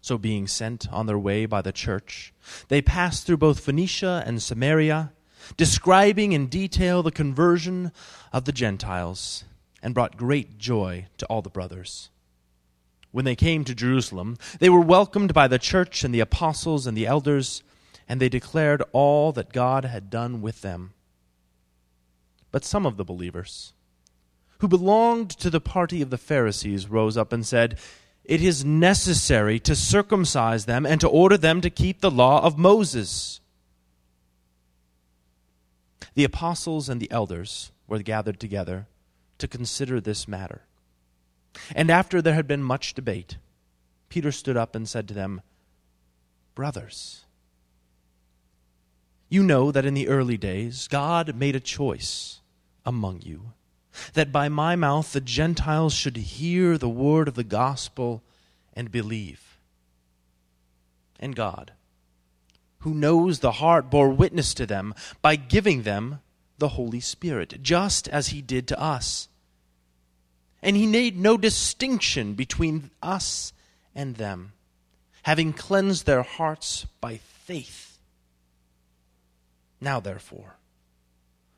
So, being sent on their way by the church, they passed through both Phoenicia and Samaria, describing in detail the conversion of the Gentiles, and brought great joy to all the brothers. When they came to Jerusalem, they were welcomed by the church and the apostles and the elders, and they declared all that God had done with them. But some of the believers, who belonged to the party of the Pharisees, rose up and said, it is necessary to circumcise them and to order them to keep the law of Moses. The apostles and the elders were gathered together to consider this matter. And after there had been much debate, Peter stood up and said to them, Brothers, you know that in the early days God made a choice among you that by my mouth the Gentiles should hear the word of the gospel and believe. And God, who knows the heart, bore witness to them by giving them the Holy Spirit, just as He did to us. And He made no distinction between us and them, having cleansed their hearts by faith. Now, therefore,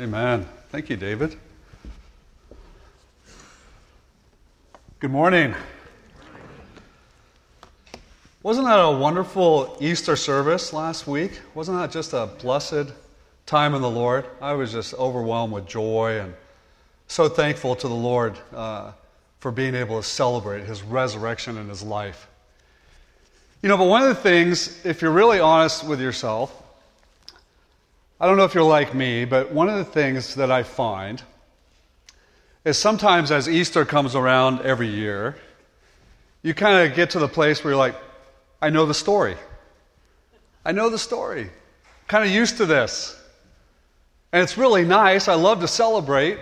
Amen. Thank you, David. Good morning. Wasn't that a wonderful Easter service last week? Wasn't that just a blessed time in the Lord? I was just overwhelmed with joy and so thankful to the Lord uh, for being able to celebrate his resurrection and his life. You know, but one of the things, if you're really honest with yourself, I don't know if you're like me, but one of the things that I find is sometimes as Easter comes around every year, you kind of get to the place where you're like, I know the story. I know the story. Kind of used to this. And it's really nice. I love to celebrate.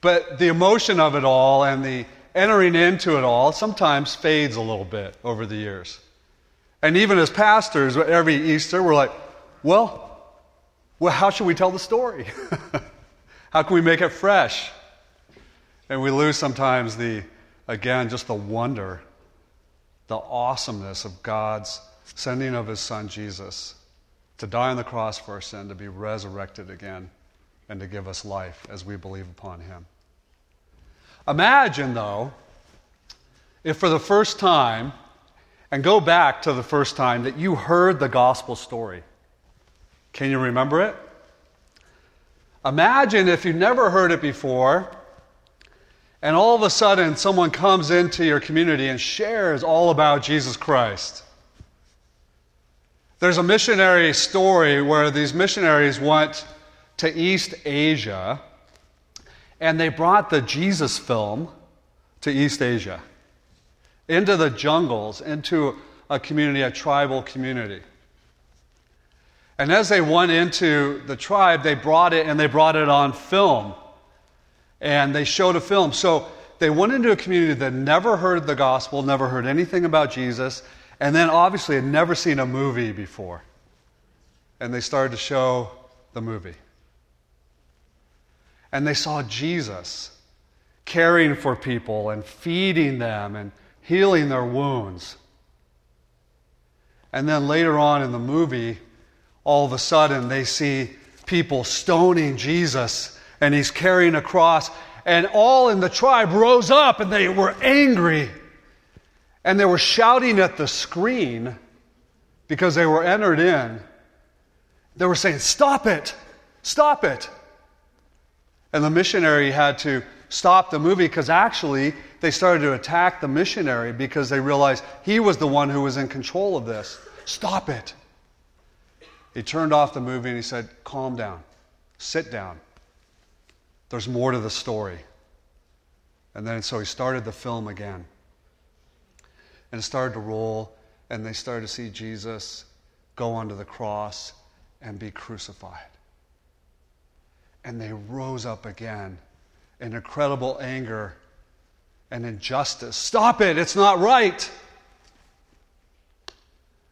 But the emotion of it all and the entering into it all sometimes fades a little bit over the years. And even as pastors, every Easter, we're like, well, well, how should we tell the story? how can we make it fresh? And we lose sometimes the, again, just the wonder, the awesomeness of God's sending of his son Jesus to die on the cross for our sin, to be resurrected again, and to give us life as we believe upon him. Imagine, though, if for the first time, and go back to the first time that you heard the gospel story. Can you remember it? Imagine if you've never heard it before, and all of a sudden someone comes into your community and shares all about Jesus Christ. There's a missionary story where these missionaries went to East Asia and they brought the Jesus film to East Asia, into the jungles, into a community, a tribal community. And as they went into the tribe, they brought it and they brought it on film. And they showed a film. So they went into a community that never heard the gospel, never heard anything about Jesus, and then obviously had never seen a movie before. And they started to show the movie. And they saw Jesus caring for people and feeding them and healing their wounds. And then later on in the movie, all of a sudden they see people stoning Jesus and he's carrying a cross. And all in the tribe rose up and they were angry. And they were shouting at the screen because they were entered in. They were saying, Stop it! Stop it! And the missionary had to stop the movie because actually they started to attack the missionary because they realized he was the one who was in control of this. Stop it. He turned off the movie and he said, Calm down, sit down. There's more to the story. And then so he started the film again. And it started to roll, and they started to see Jesus go onto the cross and be crucified. And they rose up again in incredible anger and injustice. Stop it, it's not right.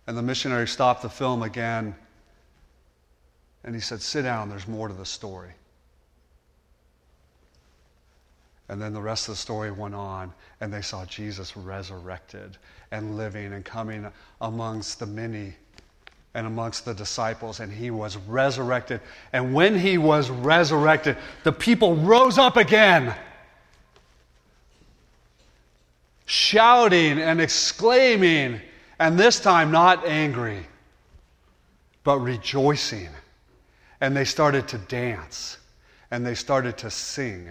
And the missionary stopped the film again and he said, Sit down, there's more to the story. And then the rest of the story went on, and they saw Jesus resurrected and living and coming amongst the many and amongst the disciples, and he was resurrected. And when he was resurrected, the people rose up again, shouting and exclaiming, and this time not angry, but rejoicing. And they started to dance, and they started to sing,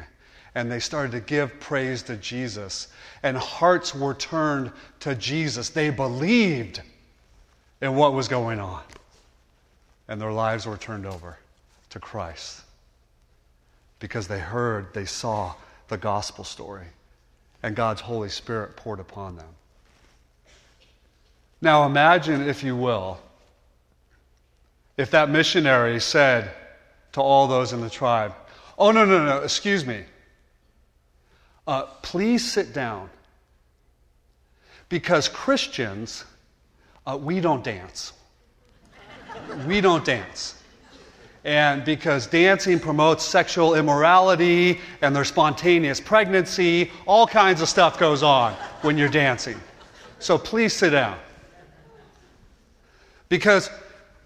and they started to give praise to Jesus, and hearts were turned to Jesus. They believed in what was going on. And their lives were turned over to Christ because they heard, they saw the gospel story, and God's Holy Spirit poured upon them. Now imagine, if you will, if that missionary said to all those in the tribe, Oh, no, no, no, excuse me. Uh, please sit down. Because Christians uh, we don't dance. we don't dance. And because dancing promotes sexual immorality and there's spontaneous pregnancy, all kinds of stuff goes on when you're dancing. So please sit down. Because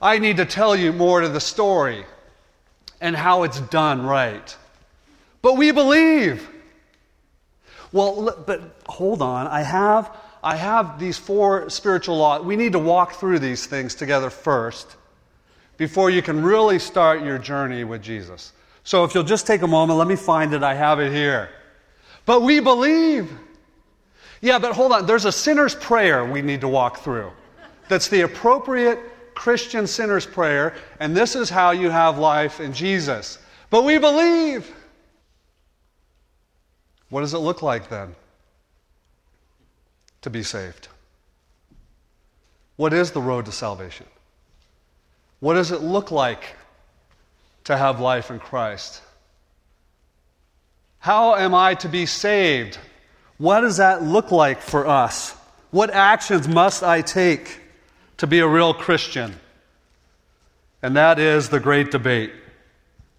I need to tell you more to the story and how it's done right. But we believe. Well, but hold on. I have I have these four spiritual laws. We need to walk through these things together first before you can really start your journey with Jesus. So if you'll just take a moment, let me find it. I have it here. But we believe. Yeah, but hold on. There's a sinner's prayer we need to walk through. That's the appropriate Christian sinner's prayer, and this is how you have life in Jesus. But we believe. What does it look like then? to be saved? What is the road to salvation? What does it look like to have life in Christ? How am I to be saved? What does that look like for us? What actions must I take to be a real Christian? And that is the great debate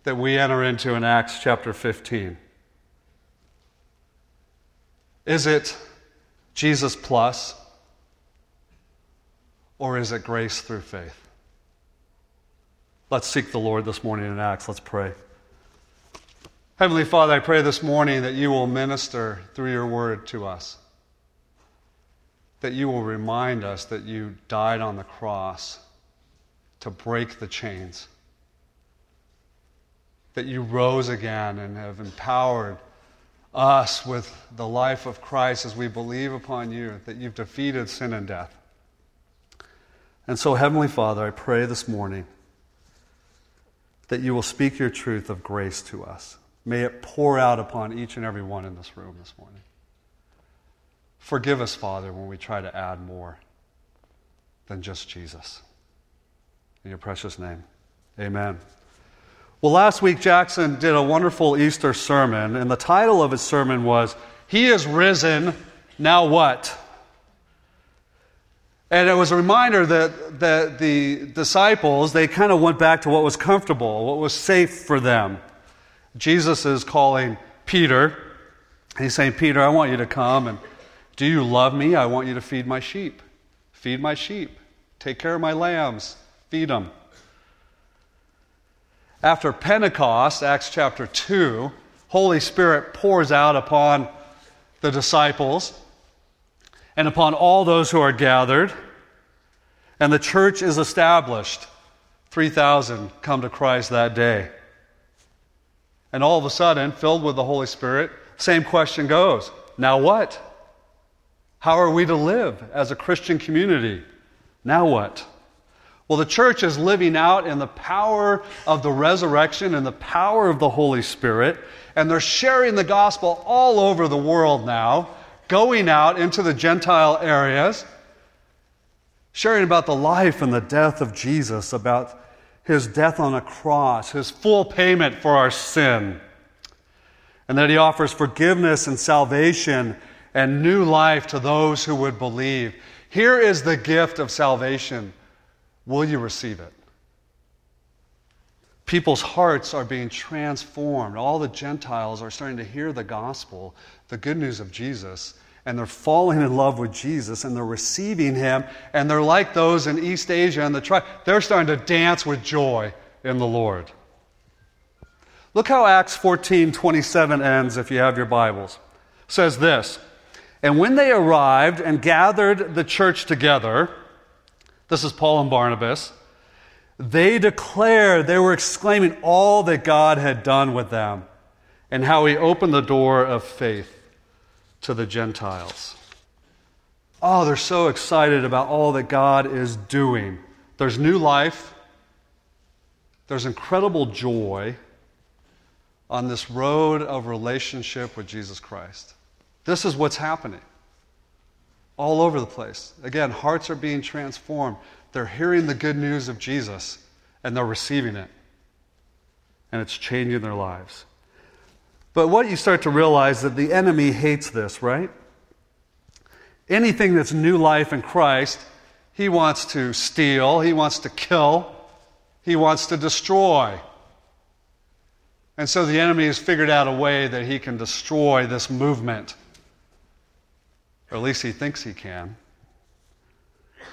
that we enter into in Acts chapter 15. Is it Jesus plus? Or is it grace through faith? Let's seek the Lord this morning in Acts. Let's pray. Heavenly Father, I pray this morning that you will minister through your word to us. That you will remind us that you died on the cross to break the chains. That you rose again and have empowered us with the life of Christ as we believe upon you, that you've defeated sin and death. And so, Heavenly Father, I pray this morning that you will speak your truth of grace to us. May it pour out upon each and every one in this room this morning. Forgive us, Father, when we try to add more than just Jesus. In your precious name, amen. Well, last week Jackson did a wonderful Easter sermon, and the title of his sermon was, He is Risen, Now What? And it was a reminder that, that the disciples, they kind of went back to what was comfortable, what was safe for them. Jesus is calling Peter. He's saying, Peter, I want you to come and do you love me? I want you to feed my sheep. Feed my sheep. Take care of my lambs. Feed them. After Pentecost, Acts chapter 2, Holy Spirit pours out upon the disciples. and upon all those who are gathered, and the church is established. 3,000 come to Christ that day. And all of a sudden, filled with the Holy Spirit, same question goes now what? How are we to live as a Christian community? Now what? Well, the church is living out in the power of the resurrection and the power of the Holy Spirit, and they're sharing the gospel all over the world now, going out into the Gentile areas, sharing about the life and the death of Jesus, about his death on a cross, his full payment for our sin, and that he offers forgiveness and salvation and new life to those who would believe. Here is the gift of salvation. Will you receive it? People's hearts are being transformed. All the Gentiles are starting to hear the gospel, the good news of Jesus, and they're falling in love with Jesus and they're receiving him. And they're like those in East Asia and the tribe. They're starting to dance with joy in the Lord. Look how Acts 14 27 ends if you have your Bibles. It says this And when they arrived and gathered the church together, this is Paul and Barnabas, they declared, they were exclaiming all that God had done with them and how he opened the door of faith to the Gentiles. Oh, they're so excited about all that God is doing. There's new life, there's incredible joy on this road of relationship with Jesus Christ. This is what's happening all over the place. Again, hearts are being transformed. They're hearing the good news of Jesus and they're receiving it. And it's changing their lives. But what you start to realize is that the enemy hates this, right? Anything that's new life in Christ, he wants to steal, he wants to kill, he wants to destroy. And so the enemy has figured out a way that he can destroy this movement. Or at least he thinks he can.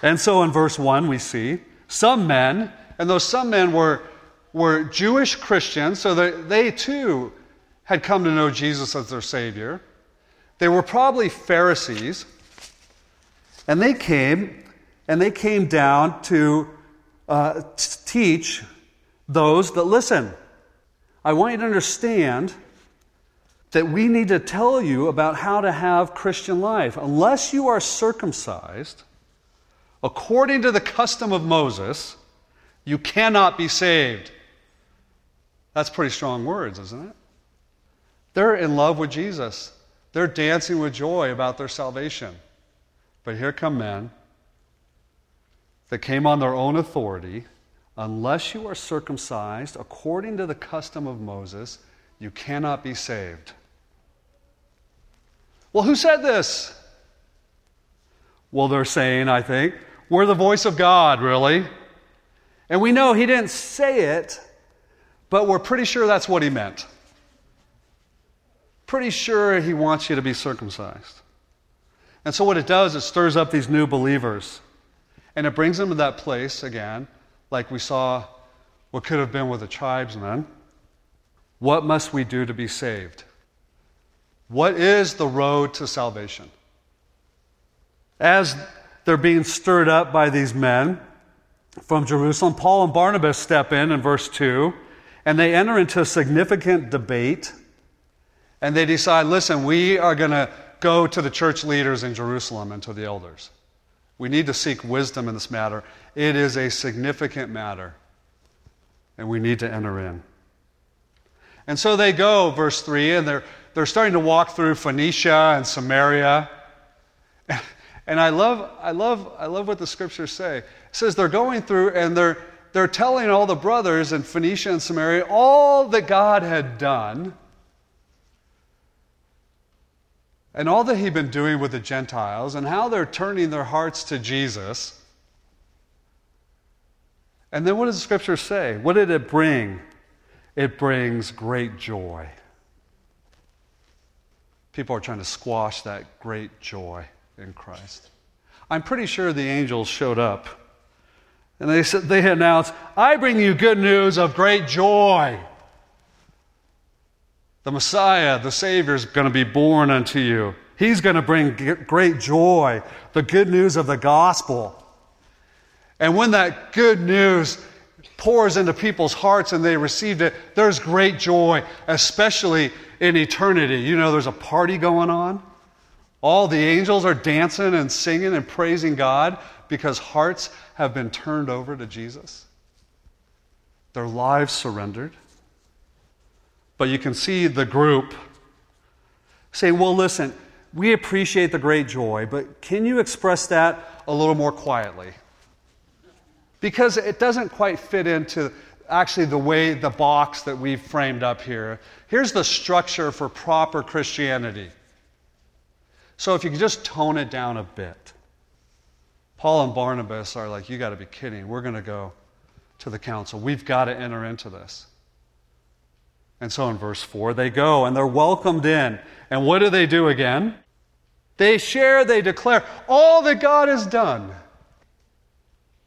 And so in verse 1, we see some men, and those some men were, were Jewish Christians, so that they too had come to know Jesus as their Savior. They were probably Pharisees. And they came, and they came down to uh, teach those that listen. I want you to understand that we need to tell you about how to have Christian life. Unless you are circumcised, according to the custom of Moses, you cannot be saved. That's pretty strong words, isn't it? They're in love with Jesus. They're dancing with joy about their salvation. But here come men that came on their own authority. Unless you are circumcised according to the custom of Moses, you cannot be saved. Well, who said this? Well, they're saying, I think, we're the voice of God, really. And we know he didn't say it, but we're pretty sure that's what he meant. Pretty sure he wants you to be circumcised. And so, what it does, it stirs up these new believers. And it brings them to that place again, like we saw what could have been with the tribesmen. What must we do to be saved? What is the road to salvation? As they're being stirred up by these men from Jerusalem, Paul and Barnabas step in in verse 2, and they enter into a significant debate. And they decide listen, we are going to go to the church leaders in Jerusalem and to the elders. We need to seek wisdom in this matter. It is a significant matter, and we need to enter in. And so they go, verse 3, and they're they're starting to walk through Phoenicia and Samaria. And I love, I love, I love what the scriptures say. It says they're going through and they're, they're telling all the brothers in Phoenicia and Samaria all that God had done and all that He'd been doing with the Gentiles and how they're turning their hearts to Jesus. And then what does the scripture say? What did it bring? It brings great joy. People are trying to squash that great joy in Christ. I'm pretty sure the angels showed up and they said they announced, "I bring you good news of great joy. The Messiah, the Savior is going to be born unto you. He's going to bring great joy, the good news of the gospel. And when that good news pours into people's hearts and they received it, there's great joy, especially in eternity. You know, there's a party going on. All the angels are dancing and singing and praising God because hearts have been turned over to Jesus, their lives surrendered. But you can see the group say, well, listen, we appreciate the great joy, but can you express that a little more quietly? Because it doesn't quite fit into actually the way the box that we've framed up here. Here's the structure for proper Christianity. So if you could just tone it down a bit. Paul and Barnabas are like, you got to be kidding. We're going to go to the council. We've got to enter into this. And so in verse 4, they go and they're welcomed in. And what do they do again? They share, they declare all that God has done.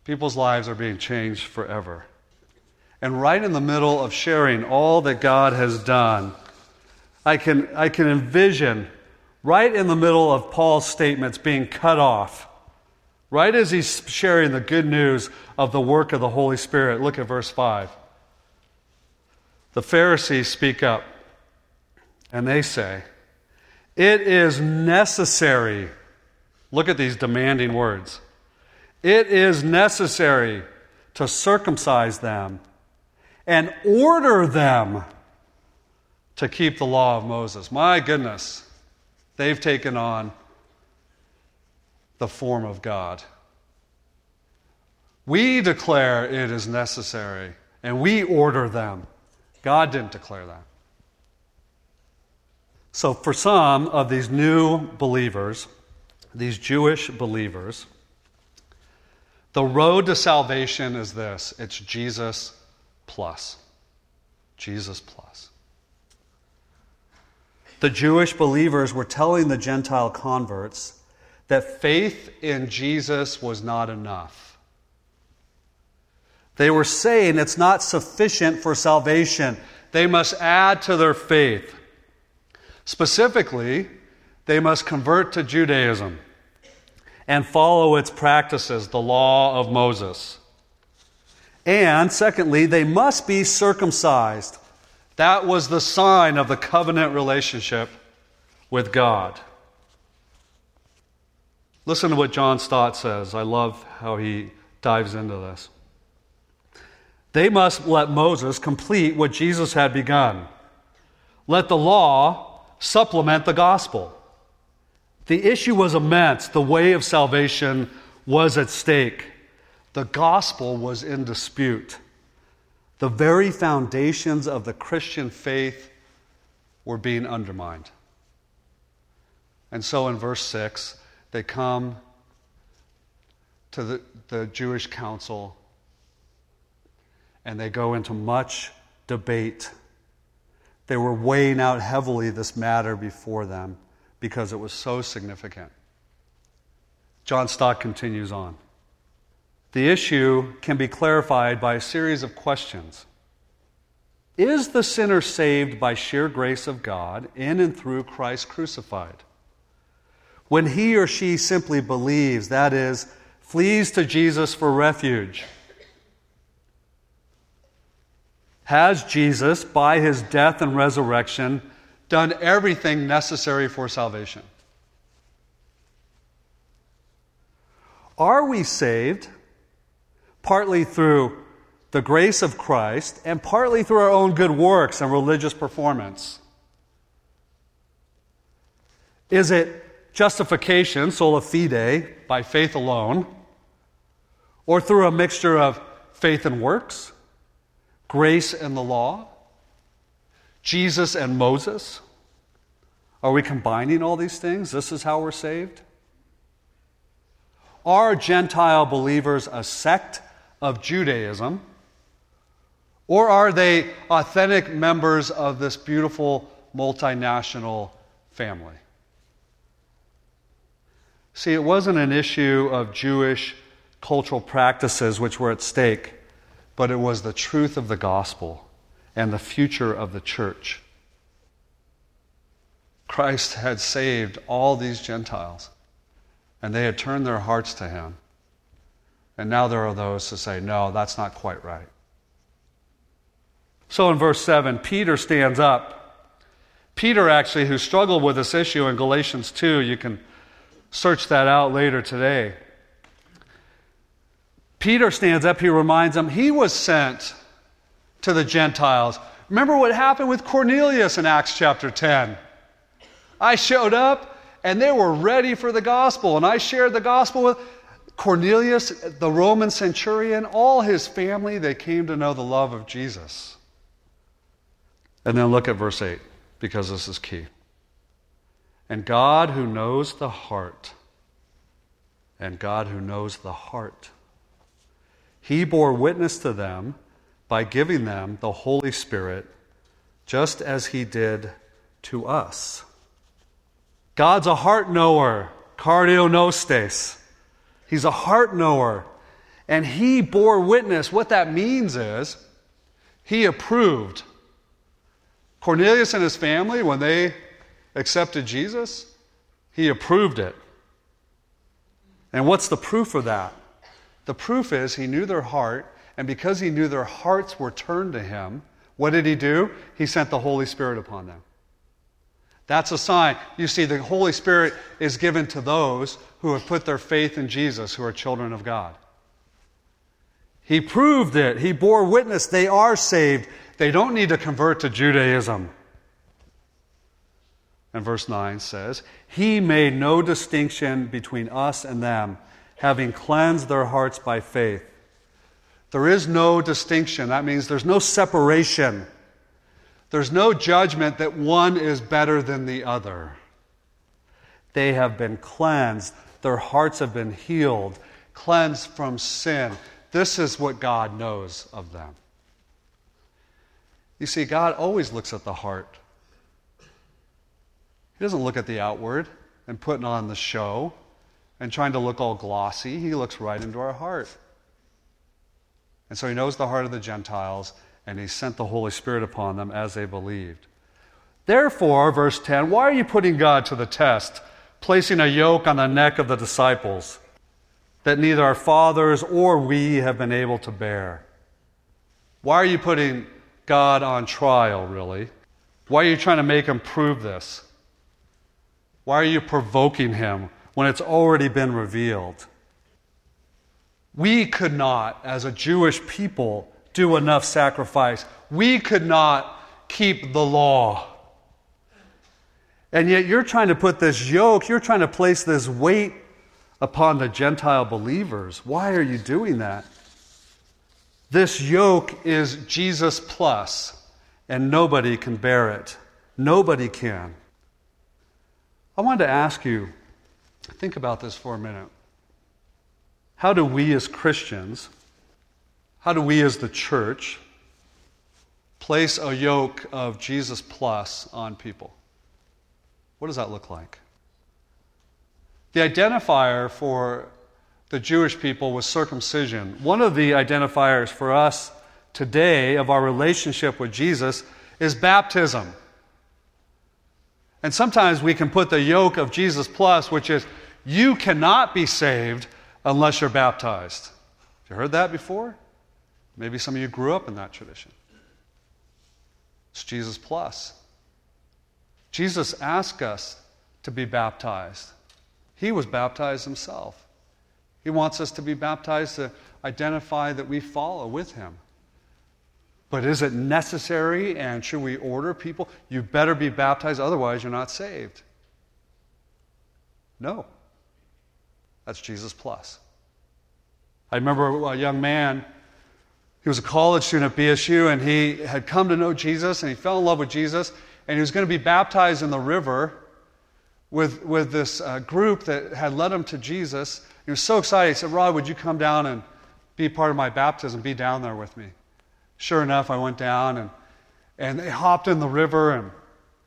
People's lives are being changed forever. And right in the middle of sharing all that God has done, I can, I can envision right in the middle of Paul's statements being cut off, right as he's sharing the good news of the work of the Holy Spirit. Look at verse 5. The Pharisees speak up and they say, It is necessary. Look at these demanding words. It is necessary to circumcise them and order them to keep the law of Moses. My goodness, they've taken on the form of God. We declare it is necessary and we order them. God didn't declare that. So, for some of these new believers, these Jewish believers, the road to salvation is this it's Jesus plus. Jesus plus. The Jewish believers were telling the Gentile converts that faith in Jesus was not enough. They were saying it's not sufficient for salvation. They must add to their faith. Specifically, they must convert to Judaism and follow its practices, the law of Moses. And secondly, they must be circumcised. That was the sign of the covenant relationship with God. Listen to what John Stott says. I love how he dives into this. They must let Moses complete what Jesus had begun. Let the law supplement the gospel. The issue was immense. The way of salvation was at stake. The gospel was in dispute. The very foundations of the Christian faith were being undermined. And so in verse 6, they come to the, the Jewish council and they go into much debate. They were weighing out heavily this matter before them because it was so significant. John Stott continues on. The issue can be clarified by a series of questions. Is the sinner saved by sheer grace of God in and through Christ crucified? When he or she simply believes, that is, flees to Jesus for refuge, has Jesus, by his death and resurrection, done everything necessary for salvation? Are we saved partly through the grace of Christ and partly through our own good works and religious performance? Is it justification, sola fide, by faith alone, or through a mixture of faith and works, grace and the law, Jesus and Moses? Are we combining all these things? This is how we're saved? Are Gentile believers a sect of Judaism? Or are they authentic members of this beautiful multinational family? See, it wasn't an issue of Jewish cultural practices which were at stake, but it was the truth of the gospel and the future of the church. Christ had saved all these Gentiles, and they had turned their hearts to him. And now there are those who say, no, that's not quite right. So in verse 7, Peter stands up. Peter, actually, who struggled with this issue in Galatians 2, you can search that out later today. Peter stands up, he reminds them he was sent to the Gentiles. Remember what happened with Cornelius in Acts chapter 10? I showed up and they were ready for the gospel, and I shared the gospel with Cornelius, the Roman centurion, all his family. They came to know the love of Jesus. And then look at verse 8, because this is key. And God who knows the heart, and God who knows the heart, he bore witness to them by giving them the Holy Spirit, just as he did to us. God's a heart knower, cardiognostes. He's a heart knower. And he bore witness. What that means is he approved. Cornelius and his family, when they accepted Jesus, he approved it. And what's the proof of that? The proof is he knew their heart, and because he knew their hearts were turned to him, what did he do? He sent the Holy Spirit upon them. That's a sign. You see, the Holy Spirit is given to those who have put their faith in Jesus, who are children of God. He proved it. He bore witness. They are saved. They don't need to convert to Judaism. And verse 9 says, He made no distinction between us and them, having cleansed their hearts by faith. There is no distinction. That means there's no separation. There's no judgment that one is better than the other. They have been cleansed, their hearts have been healed, cleansed from sin. This is what God knows of them. You see, God always looks at the heart. He doesn't look at the outward and putting on the show and trying to look all glossy. He looks right into our heart. And so he knows the heart of the Gentiles, and he sent the Holy Spirit upon them as they believed. Therefore, verse 10, why are you putting God to the test, placing a yoke on the neck of the disciples that neither our fathers or we have been able to bear? Why are you putting God on trial, really? Why are you trying to make him prove this? Why are you provoking him when it's already been revealed? We could not, as a Jewish people, do enough sacrifice. We could not keep the law. And yet you're trying to put this yoke, you're trying to place this weight upon the Gentile believers. Why are you doing that? This yoke is Jesus plus, and nobody can bear it. Nobody can. I wanted to ask you, think about this for a minute. How do we as Christians, how do we as the church place a yoke of Jesus plus on people? What does that look like? The identifier for the Jewish people was circumcision. One of the identifiers for us today of our relationship with Jesus is baptism. And sometimes we can put the yoke of Jesus plus, which is you cannot be saved unless you're baptized. Have you heard that before? Maybe some of you grew up in that tradition. It's Jesus plus. Jesus asked us to be baptized. He was baptized himself. He wants us to be baptized to identify that we follow with him. But is it necessary and should we order people? You better be baptized, otherwise, you're not saved. No. That's Jesus plus. I remember a young man, he was a college student at BSU, and he had come to know Jesus, and he fell in love with Jesus, and he was going to be baptized in the river with, with this uh, group that had led him to Jesus. He was so excited. He said, Rod, would you come down and be part of my baptism? Be down there with me. Sure enough, I went down and, and they hopped in the river and,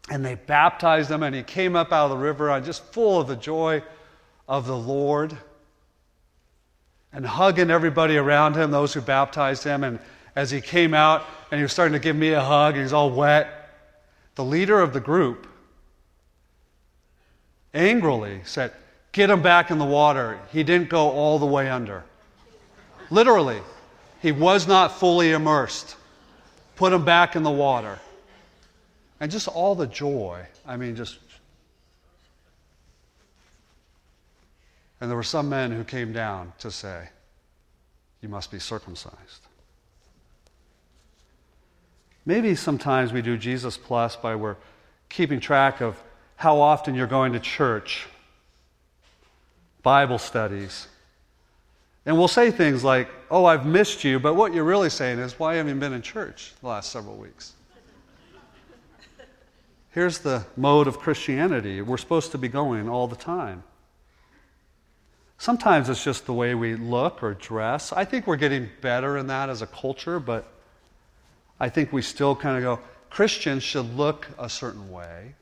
and they baptized him. And he came up out of the river just full of the joy of the Lord and hugging everybody around him, those who baptized him. And as he came out and he was starting to give me a hug, and he's all wet, the leader of the group angrily said, Get him back in the water. He didn't go all the way under. Literally, he was not fully immersed. Put him back in the water. And just all the joy. I mean, just. And there were some men who came down to say, You must be circumcised. Maybe sometimes we do Jesus Plus by we're keeping track of how often you're going to church, Bible studies. And we'll say things like, Oh, I've missed you, but what you're really saying is, Why haven't you been in church the last several weeks? Here's the mode of Christianity. We're supposed to be going all the time. Sometimes it's just the way we look or dress. I think we're getting better in that as a culture, but I think we still kind of go, Christians should look a certain way,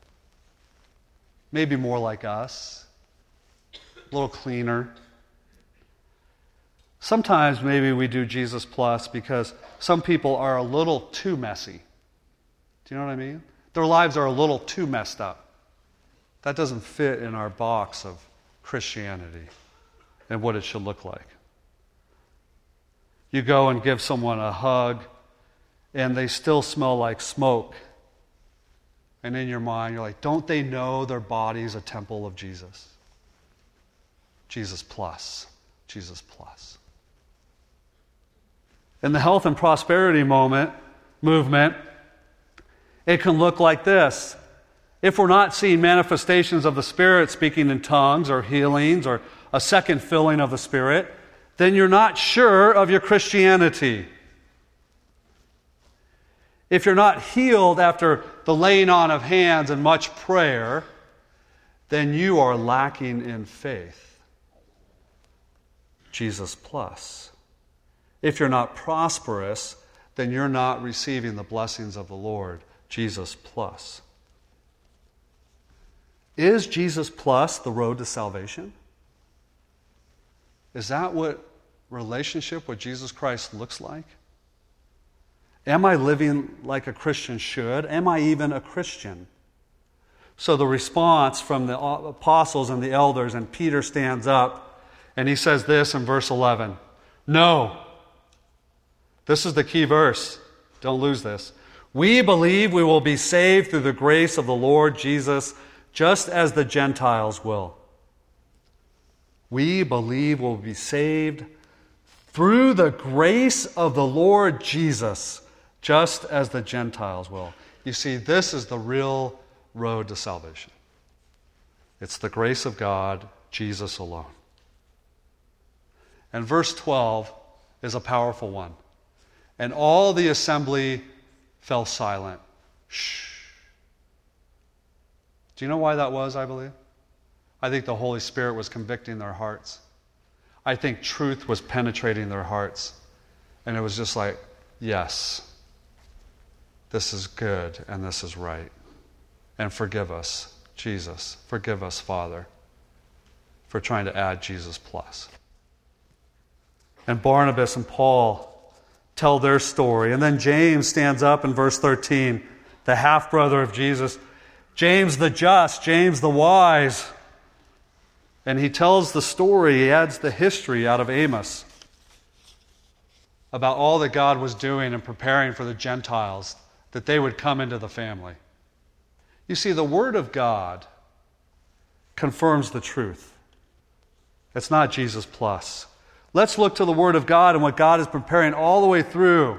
maybe more like us, a little cleaner. Sometimes maybe we do Jesus Plus because some people are a little too messy. Do you know what I mean? Their lives are a little too messed up. That doesn't fit in our box of Christianity and what it should look like. You go and give someone a hug, and they still smell like smoke. And in your mind, you're like, don't they know their body's a temple of Jesus? Jesus plus. Jesus plus. In the health and prosperity moment, movement, it can look like this. If we're not seeing manifestations of the Spirit speaking in tongues or healings or a second filling of the Spirit, then you're not sure of your Christianity. If you're not healed after the laying on of hands and much prayer, then you are lacking in faith. Jesus plus. If you're not prosperous, then you're not receiving the blessings of the Lord. Jesus plus. Is Jesus plus the road to salvation? Is that what relationship with Jesus Christ looks like? Am I living like a Christian should? Am I even a Christian? So the response from the apostles and the elders, and Peter stands up and he says this in verse 11 No. This is the key verse. Don't lose this. We believe we will be saved through the grace of the Lord Jesus, just as the Gentiles will. We believe we'll be saved through the grace of the Lord Jesus, just as the Gentiles will. You see, this is the real road to salvation. It's the grace of God, Jesus alone. And verse 12 is a powerful one. And all the assembly fell silent. Shh. Do you know why that was, I believe? I think the Holy Spirit was convicting their hearts. I think truth was penetrating their hearts. And it was just like, yes, this is good and this is right. And forgive us, Jesus. Forgive us, Father, for trying to add Jesus plus. And Barnabas and Paul tell their story. And then James stands up in verse 13, the half brother of Jesus. James the just, James the wise. And he tells the story, he adds the history out of Amos about all that God was doing and preparing for the Gentiles, that they would come into the family. You see, the Word of God confirms the truth. It's not Jesus plus. Let's look to the Word of God and what God is preparing all the way through.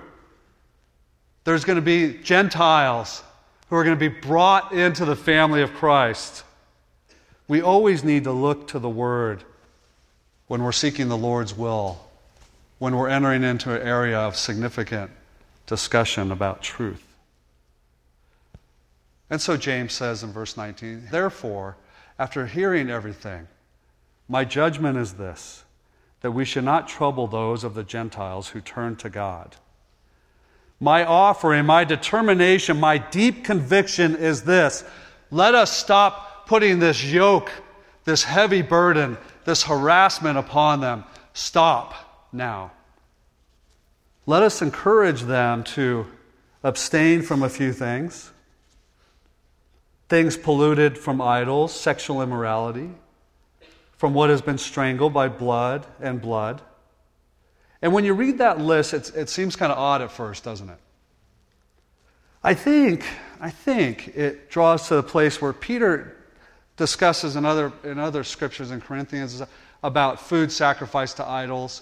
There's going to be Gentiles who are going to be brought into the family of Christ. We always need to look to the Word when we're seeking the Lord's will, when we're entering into an area of significant discussion about truth. And so James says in verse 19, Therefore, after hearing everything, my judgment is this that we should not trouble those of the Gentiles who turn to God. My offering, my determination, my deep conviction is this let us stop putting this yoke, this heavy burden, this harassment upon them. Stop now. Let us encourage them to abstain from a few things, things polluted from idols, sexual immorality, from what has been strangled by blood and blood. And when you read that list, it seems kind of odd at first, doesn't it? I think, I think it draws to the place where Peter discusses in other, in other scriptures in Corinthians about food sacrificed to idols.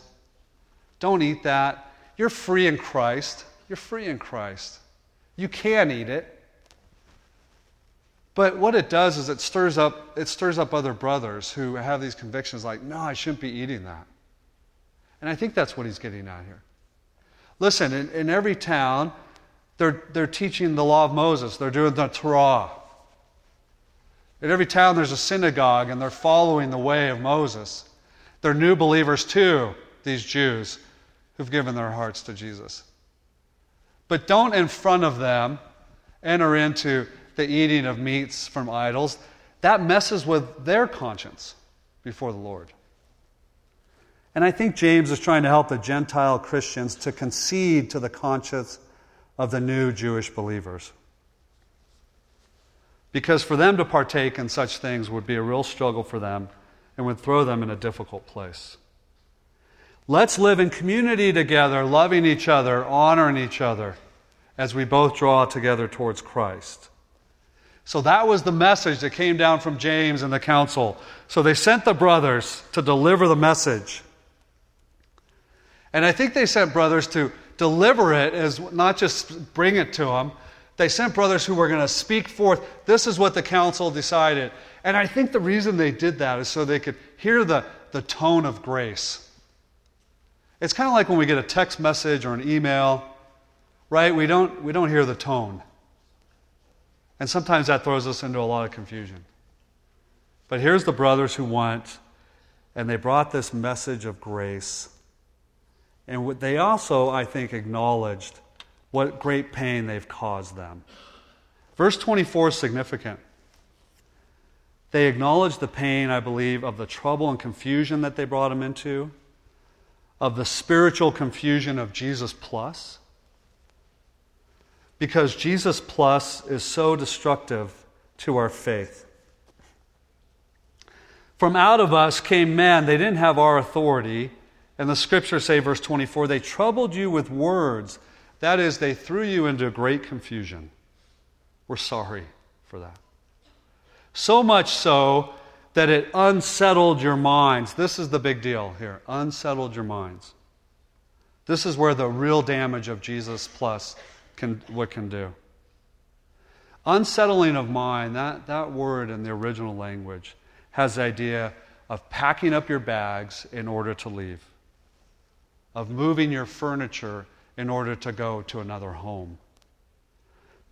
Don't eat that. You're free in Christ. You're free in Christ. You can eat it. But what it does is it stirs up it stirs up other brothers who have these convictions like, no, I shouldn't be eating that. And I think that's what he's getting at here. Listen, in, in every town, they're, they're teaching the law of Moses. They're doing the Torah. In every town, there's a synagogue, and they're following the way of Moses. They're new believers too, these Jews who've given their hearts to Jesus. But don't, in front of them, enter into the eating of meats from idols. That messes with their conscience before the Lord. And I think James is trying to help the Gentile Christians to concede to the conscience of the new Jewish believers. Because for them to partake in such things would be a real struggle for them and would throw them in a difficult place. Let's live in community together, loving each other, honoring each other as we both draw together towards Christ. So that was the message that came down from James and the council. So they sent the brothers to deliver the message. And I think they sent brothers to deliver it as not just bring it to them. They sent brothers who were going to speak forth. This is what the council decided. And I think the reason they did that is so they could hear the, the tone of grace. It's kind of like when we get a text message or an email, right? We don't, we don't hear the tone. And sometimes that throws us into a lot of confusion. But here's the brothers who went, and they brought this message of grace. And they also, I think, acknowledged what great pain they've caused them. Verse 24 is significant. They acknowledge the pain, I believe, of the trouble and confusion that they brought them into, of the spiritual confusion of Jesus plus, because Jesus plus is so destructive to our faith. From out of us came men, they didn't have our authority and the scriptures say, verse 24, they troubled you with words. That is, they threw you into great confusion. We're sorry for that. So much so that it unsettled your minds. This is the big deal here unsettled your minds. This is where the real damage of Jesus plus can, what can do. Unsettling of mind, that, that word in the original language has the idea of packing up your bags in order to leave of moving your furniture in order to go to another home.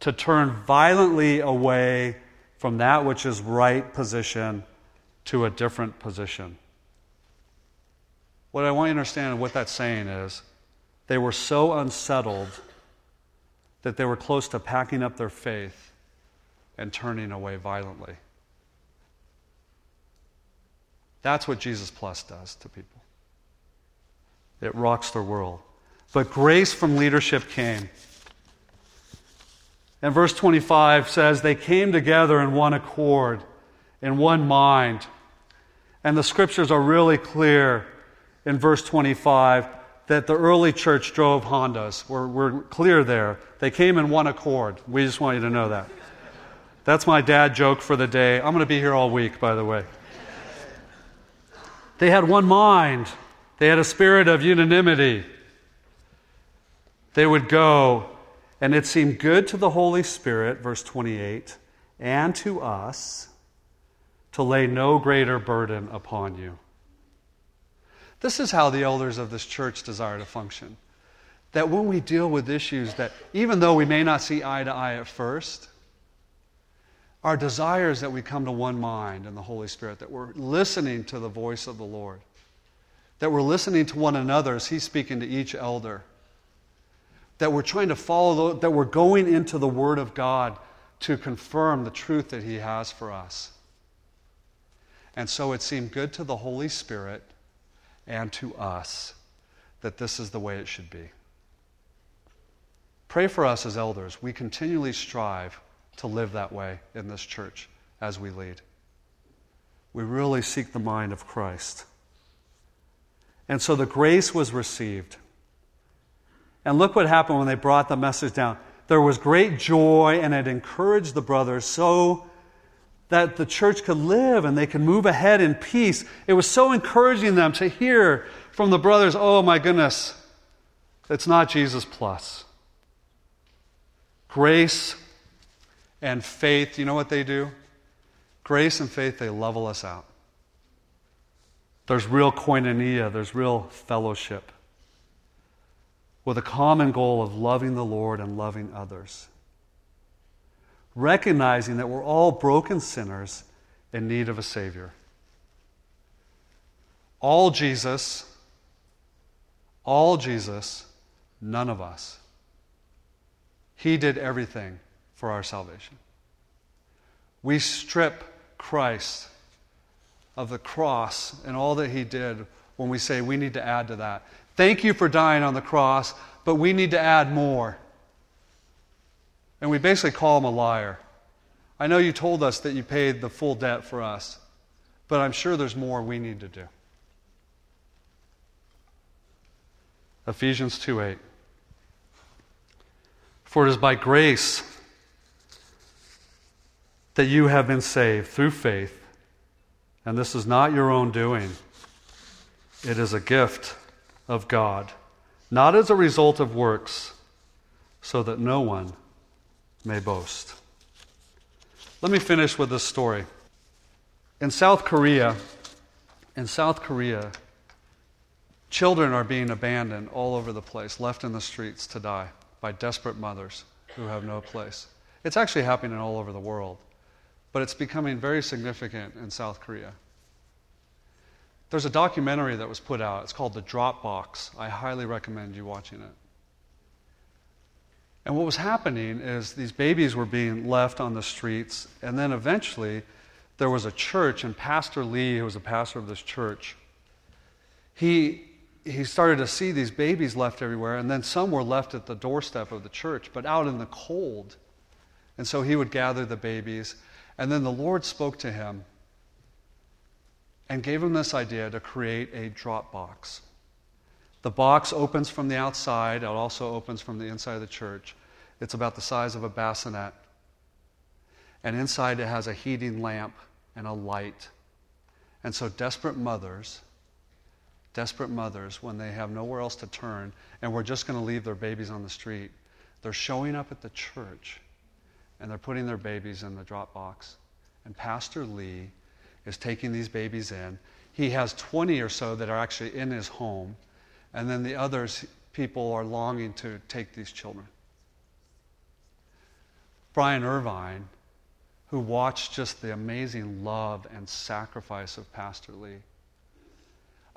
To turn violently away from that which is right position to a different position. What I want you to understand what that's saying is they were so unsettled that they were close to packing up their faith and turning away violently. That's what Jesus Plus does to people. It rocks their world. But grace from leadership came. And verse 25 says, They came together in one accord, in one mind. And the scriptures are really clear in verse 25 that the early church drove Hondas. We're, we're clear there. They came in one accord. We just want you to know that. That's my dad joke for the day. I'm going to be here all week, by the way. They had one mind. They had a spirit of unanimity. They would go, and it seemed good to the Holy Spirit, verse 28, and to us to lay no greater burden upon you. This is how the elders of this church desire to function. That when we deal with issues that, even though we may not see eye to eye at first, our desire is that we come to one mind in the Holy Spirit, that we're listening to the voice of the Lord that we're listening to one another as He's speaking to each elder, that we're trying to follow, that we're going into the Word of God to confirm the truth that He has for us. And so it seemed good to the Holy Spirit and to us that this is the way it should be. Pray for us as elders. We continually strive to live that way in this church as we lead. We really seek the mind of Christ. And so the grace was received. And look what happened when they brought the message down. There was great joy, and it encouraged the brothers so that the church could live and they could move ahead in peace. It was so encouraging them to hear from the brothers, oh my goodness, it's not Jesus plus. Grace and faith, you know what they do? Grace and faith, they level us out. There's real koinonia, there's real fellowship with a common goal of loving the Lord and loving others. Recognizing that we're all broken sinners in need of a Savior. All Jesus, all Jesus, none of us. He did everything for our salvation. We strip Christ of the cross and all that he did when we say we need to add to that. Thank you for dying on the cross, but we need to add more. And we basically call him a liar. I know you told us that you paid the full debt for us, but I'm sure there's more we need to do. Ephesians 2 8. For it is by grace that you have been saved through faith, and this is not your own doing. It is a gift of God, not as a result of works, so that no one may boast. Let me finish with this story. In South Korea, in South Korea, children are being abandoned all over the place, left in the streets to die by desperate mothers who have no place. It's actually happening all over the world, but it's becoming very significant in South Korea. There's a documentary that was put out. It's called The Dropbox. I highly recommend you watching it. And what was happening is these babies were being left on the streets, and then eventually there was a church, and Pastor Lee, who was a pastor of this church, he he started to see these babies left everywhere, and then some were left at the doorstep of the church, but out in the cold. And so he would gather the babies, and then the Lord spoke to him and gave him this idea to create a drop box. The box opens from the outside, it also opens from the inside of the church. It's about the size of a bassinet. And inside it has a heating lamp and a light. And so desperate mothers desperate mothers, when they have nowhere else to turn and we're just going to leave their babies on the street, they're showing up at the church and they're putting their babies in the drop box. And Pastor Lee is taking these babies in. He has 20 or so that are actually in his home, and then the others, people are longing to take these children. Brian Ivie, who watched just the amazing love and sacrifice of Pastor Lee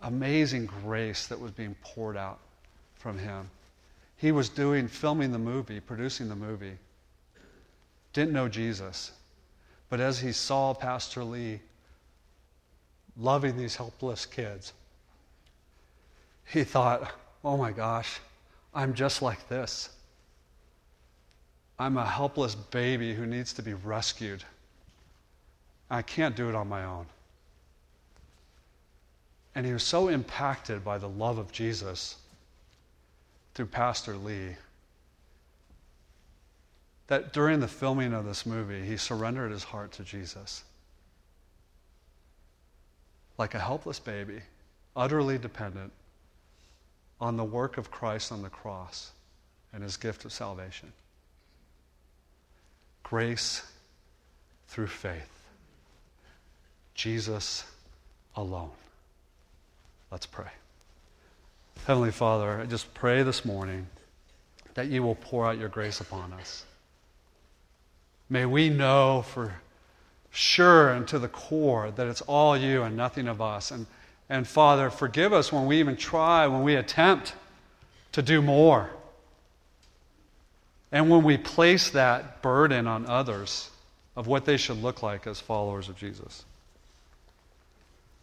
amazing grace that was being poured out from him. He was doing, filming the movie, producing the movie. Didn't know Jesus. But as he saw Pastor Lee loving these helpless kids, he thought, oh my gosh, I'm just like this. I'm a helpless baby who needs to be rescued. I can't do it on my own. And he was so impacted by the love of Jesus through Pastor Lee that during the filming of this movie, he surrendered his heart to Jesus. Like a helpless baby, utterly dependent on the work of Christ on the cross and his gift of salvation. Grace through faith. Jesus alone. Let's pray. Heavenly Father, I just pray this morning that you will pour out your grace upon us. May we know for sure and to the core that it's all you and nothing of us. And, and Father, forgive us when we even try, when we attempt to do more. And when we place that burden on others of what they should look like as followers of Jesus.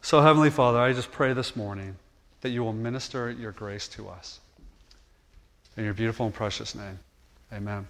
So, Heavenly Father, I just pray this morning that you will minister your grace to us. In your beautiful and precious name, amen.